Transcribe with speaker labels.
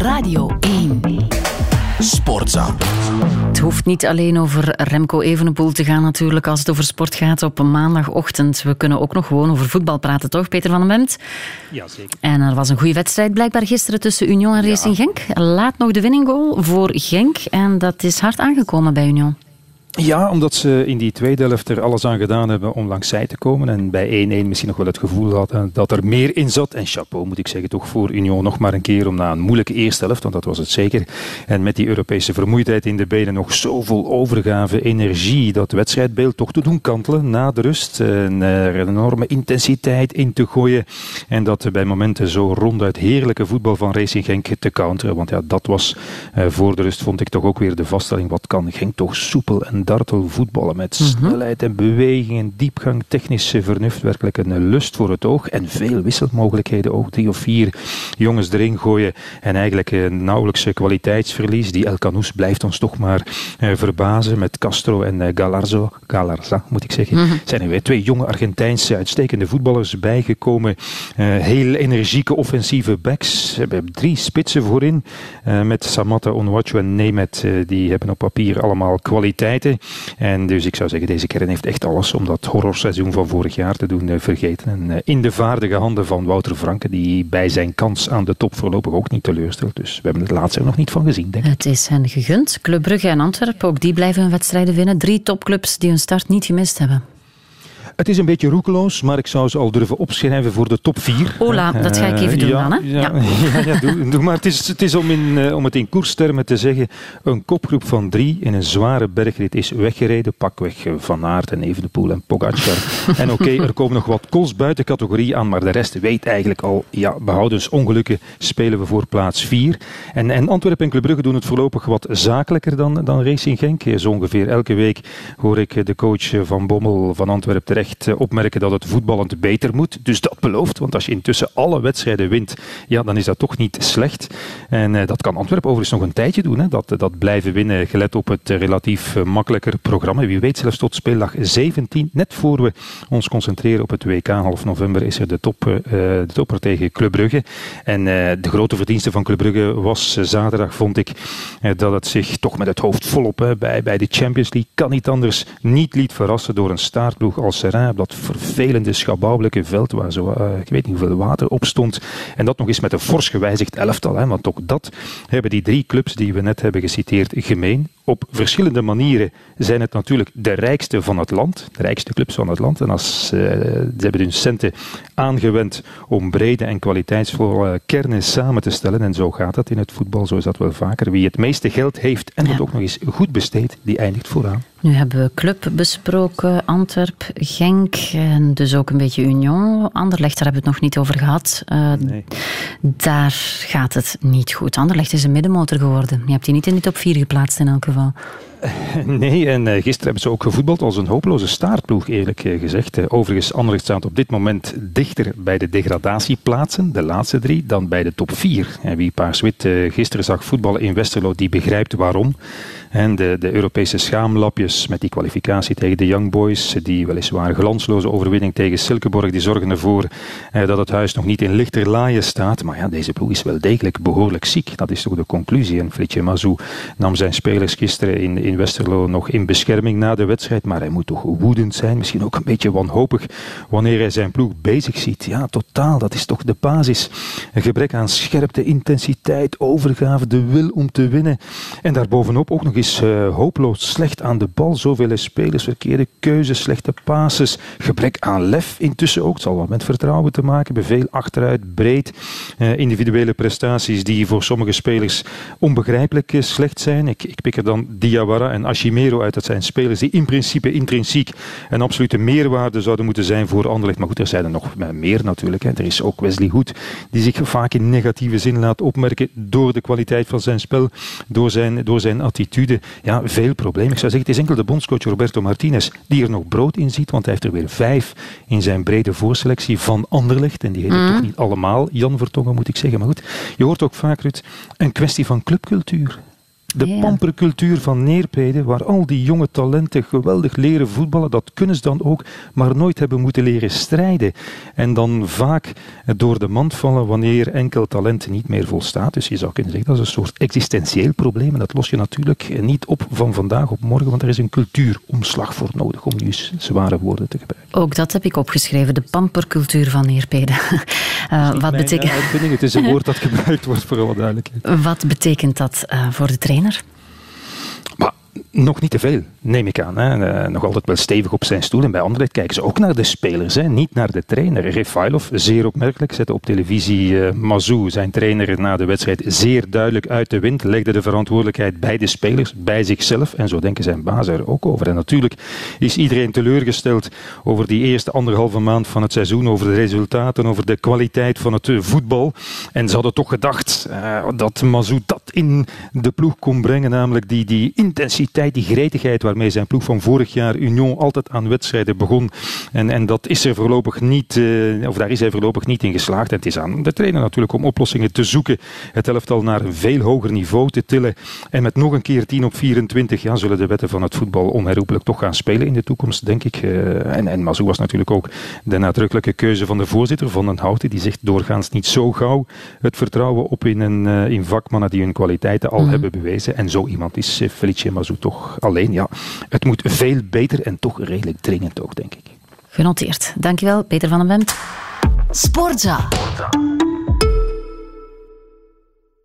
Speaker 1: Radio 1.
Speaker 2: Sportza.
Speaker 3: Het hoeft niet alleen over Remco Evenepoel te gaan natuurlijk als het over sport gaat op een maandagochtend. We kunnen ook nog gewoon over voetbal praten, toch Peter van den Bemt?
Speaker 4: Ja, zeker.
Speaker 3: En er was een goede wedstrijd blijkbaar gisteren tussen Union en Racing Genk. Laat nog de winning goal voor Genk en dat is hard aangekomen bij Union.
Speaker 4: Ja, omdat ze in die tweede helft er alles aan gedaan hebben om langs zij te komen. En bij 1-1 misschien nog wel het gevoel hadden dat er meer in zat. En chapeau moet ik zeggen toch voor Union nog maar een keer om na een moeilijke eerste helft, want dat was het zeker. En met die Europese vermoeidheid in de benen nog zoveel overgave, energie, dat wedstrijdbeeld toch te doen kantelen na de rust. En er een enorme intensiteit in te gooien. En dat bij momenten zo ronduit heerlijke voetbal van Racing Genk te counteren. Want ja, dat was eh, voor de rust vond ik toch ook weer de vaststelling. Wat kan Genk toch soepel en dartel voetballen met
Speaker 3: Mhm.
Speaker 4: snelheid en beweging en diepgang, technische vernuft, werkelijk een lust voor het oog en veel wisselmogelijkheden ook. Drie of vier jongens erin gooien en eigenlijk een nauwelijks kwaliteitsverlies. Die El Canoes blijft ons toch maar eh, verbazen met Castro en eh, Galarzo, Galarza moet ik zeggen.
Speaker 3: Mhm.
Speaker 4: Zijn er weer twee jonge Argentijnse uitstekende voetballers bijgekomen. Eh, heel energieke offensieve backs. Ze hebben drie spitsen voorin met Samatta, Onwachu en Nemet. die hebben op papier allemaal kwaliteiten. En dus ik zou zeggen, deze kern heeft echt alles om dat horrorseizoen van vorig jaar te doen eh, vergeten. En eh, in de vaardige handen van Wouter Franke, die bij zijn kans aan de top voorlopig ook niet teleurstelt. Dus we hebben het laatste nog niet van gezien, denk ik.
Speaker 3: Het is hen gegund. Club Brugge en Antwerpen, ook die blijven hun wedstrijden winnen. Drie topclubs die hun start niet gemist hebben.
Speaker 4: Het is een beetje roekeloos, maar ik zou ze al durven opschrijven voor de top 4.
Speaker 3: Ola, dat ga ik even doen
Speaker 4: ja,
Speaker 3: dan, hè?
Speaker 4: Ja,
Speaker 3: Ja.
Speaker 4: doe, doe maar. Het is, het is om, in, eh, om het in koerstermen te zeggen. Een kopgroep van drie in een zware bergrit is weggereden. Pakweg eh, Van Aert en Evenepoel en Pogacar. en oké, er komen nog wat kools buiten categorie aan, maar de rest weet eigenlijk al, ja, behoudens ongelukken spelen we voor plaats 4. En, en Antwerpen en Club Brugge doen het voorlopig wat zakelijker dan, dan Racing Genk. Eh, Zo ongeveer elke week hoor ik eh, de coach eh, van Bommel van Antwerpen terecht eh, opmerken dat het voetballend beter moet. Dus dat belooft, want als je intussen alle wedstrijden wint, ja, dan is dat toch niet slecht. En eh, dat kan Antwerpen overigens nog een tijdje doen, hè, dat, dat blijven winnen, gelet op het eh, relatief eh, makkelijker programma. Wie weet zelfs tot speeldag 17, net voor we ons concentreren op het WK half november, is er de, top, eh, de topper tegen Club Brugge. En eh, de grote verdienste van Club Brugge was eh, zaterdag, vond ik, eh, dat het zich toch met het hoofd volop bij, bij de Champions League, kan niet anders, niet liet verrassen door een staartploeg als Op dat vervelende, schabouwelijke veld waar zo, eh, ik weet niet hoeveel water op stond. En dat nog eens met een fors gewijzigd elftal, hè, want ook dat hebben die drie clubs die we net hebben geciteerd gemeen. Op verschillende manieren zijn het natuurlijk de rijkste van het land, de rijkste clubs van het land. En als, eh, ze hebben hun centen aangewend om brede en kwaliteitsvolle kernen samen te stellen. En zo gaat dat in het voetbal, zo is dat wel vaker. Wie het meeste geld heeft en
Speaker 3: Ja.
Speaker 4: het ook nog eens goed besteedt, die eindigt vooraan.
Speaker 3: Nu hebben we Club besproken, Antwerp, Genk en dus ook een beetje Union. Anderlecht, daar hebben we het nog niet over gehad. Eh,
Speaker 4: Nee.
Speaker 3: Daar gaat het niet goed. Anderlecht is een middenmotor geworden. Je hebt die niet in die top 4 geplaatst in Stärke war.
Speaker 4: Nee, en eh, gisteren hebben ze ook gevoetbald als een hopeloze staartploeg, eerlijk eh, gezegd. Overigens, Anderlecht staat op dit moment dichter bij de degradatieplaatsen, de laatste drie, dan bij de top vier. En wie Paars-Wit eh, gisteren zag voetballen in Westerlo, die begrijpt waarom. En de, de Europese schaamlapjes met die kwalificatie tegen de Young Boys, die weliswaar glansloze overwinning tegen Silkeborg, die zorgen ervoor dat het huis nog niet in lichterlaaien staat. Maar ja, deze ploeg is wel degelijk behoorlijk ziek. Dat is toch de conclusie. En Fritje Mazou nam zijn spelers gisteren in Westerlo nog in bescherming na de wedstrijd. Maar hij moet toch woedend zijn, misschien ook een beetje wanhopig, wanneer hij zijn ploeg bezig ziet. Ja, totaal, dat is toch de basis. Een gebrek aan scherpte, intensiteit, overgave, de wil om te winnen. En daarbovenop ook nog eens eh, hopeloos slecht aan de bal. Zoveel spelers, verkeerde keuzes, slechte passes. Gebrek aan lef intussen ook. Het zal wat met vertrouwen te maken hebben. Veel achteruit, breed. Eh, individuele prestaties die voor sommige spelers onbegrijpelijk eh, slecht zijn. Ik, ik pik er dan Diawara en Ashimero uit. Dat zijn spelers die in principe intrinsiek een absolute meerwaarde zouden moeten zijn voor Anderlecht. Maar goed, er zijn er nog meer natuurlijk. Hè. Er is ook Wesley Hoed, die zich vaak in negatieve zin laat opmerken door de kwaliteit van zijn spel, door zijn, door zijn attitude. Ja, veel problemen. Ik zou zeggen, het is enkel de bondscoach Roberto Martinez die er nog brood in ziet, want hij heeft er weer vijf in zijn brede voorselectie van Anderlecht. En die heet toch niet allemaal Jan Vertongen, moet ik zeggen. Maar goed, je hoort ook vaak, Ruud, een kwestie van clubcultuur. De ja. pampercultuur van Neerpede, waar al die jonge talenten geweldig leren voetballen, dat kunnen ze dan ook, maar nooit hebben moeten leren strijden. En dan vaak door de mand vallen wanneer enkel talent niet meer volstaat. Dus je zou kunnen zeggen, dat is een soort existentieel probleem. En dat los je natuurlijk niet op van vandaag op morgen, want er is een cultuuromslag voor nodig, om nu zware woorden te gebruiken.
Speaker 3: Ook dat heb ik opgeschreven, de pampercultuur van Neerpede.
Speaker 4: Uh, wat betekent... het is een woord dat gebruikt wordt, voor alle duidelijkheid.
Speaker 3: Wat betekent dat uh, voor de trainer?
Speaker 4: Nog niet te veel, neem ik aan. Eh, nog altijd wel stevig op zijn stoel. En bij Anderlecht kijken ze ook naar de spelers, hè. niet naar de trainer. Refailov, zeer opmerkelijk, zette op televisie uh, Mazou, zijn trainer, na de wedstrijd zeer duidelijk uit de wind. Legde de verantwoordelijkheid bij de spelers, bij zichzelf. En zo denken zijn baas er ook over. En natuurlijk is iedereen teleurgesteld over die eerste anderhalve maand van het seizoen. Over de resultaten, over de kwaliteit van het eh, voetbal. En ze hadden toch gedacht dat Mazou dat in de ploeg kon brengen. Namelijk die, die intensiteit die gretigheid waarmee zijn ploeg van vorig jaar Union altijd aan wedstrijden begon. En, en dat is er voorlopig niet, uh, of daar is hij voorlopig niet in geslaagd. En het is aan de trainer natuurlijk om oplossingen te zoeken. Het elftal naar een veel hoger niveau te tillen. En met nog een keer 10 op 24 ja, zullen de wetten van het voetbal onherroepelijk toch gaan spelen in de toekomst, denk ik. Uh, en, en Mazou was natuurlijk ook de nadrukkelijke keuze van de voorzitter, Van den Houten. Die zegt doorgaans niet zo gauw het vertrouwen op in, een, uh, in vakmannen die hun kwaliteiten al mm. hebben bewezen. En zo iemand is Felice Mazou toch alleen. Ja, het moet veel beter en toch redelijk dringend ook, denk ik.
Speaker 3: Genoteerd. Dankjewel, Peter van den Bemt. Sportza. Sportza.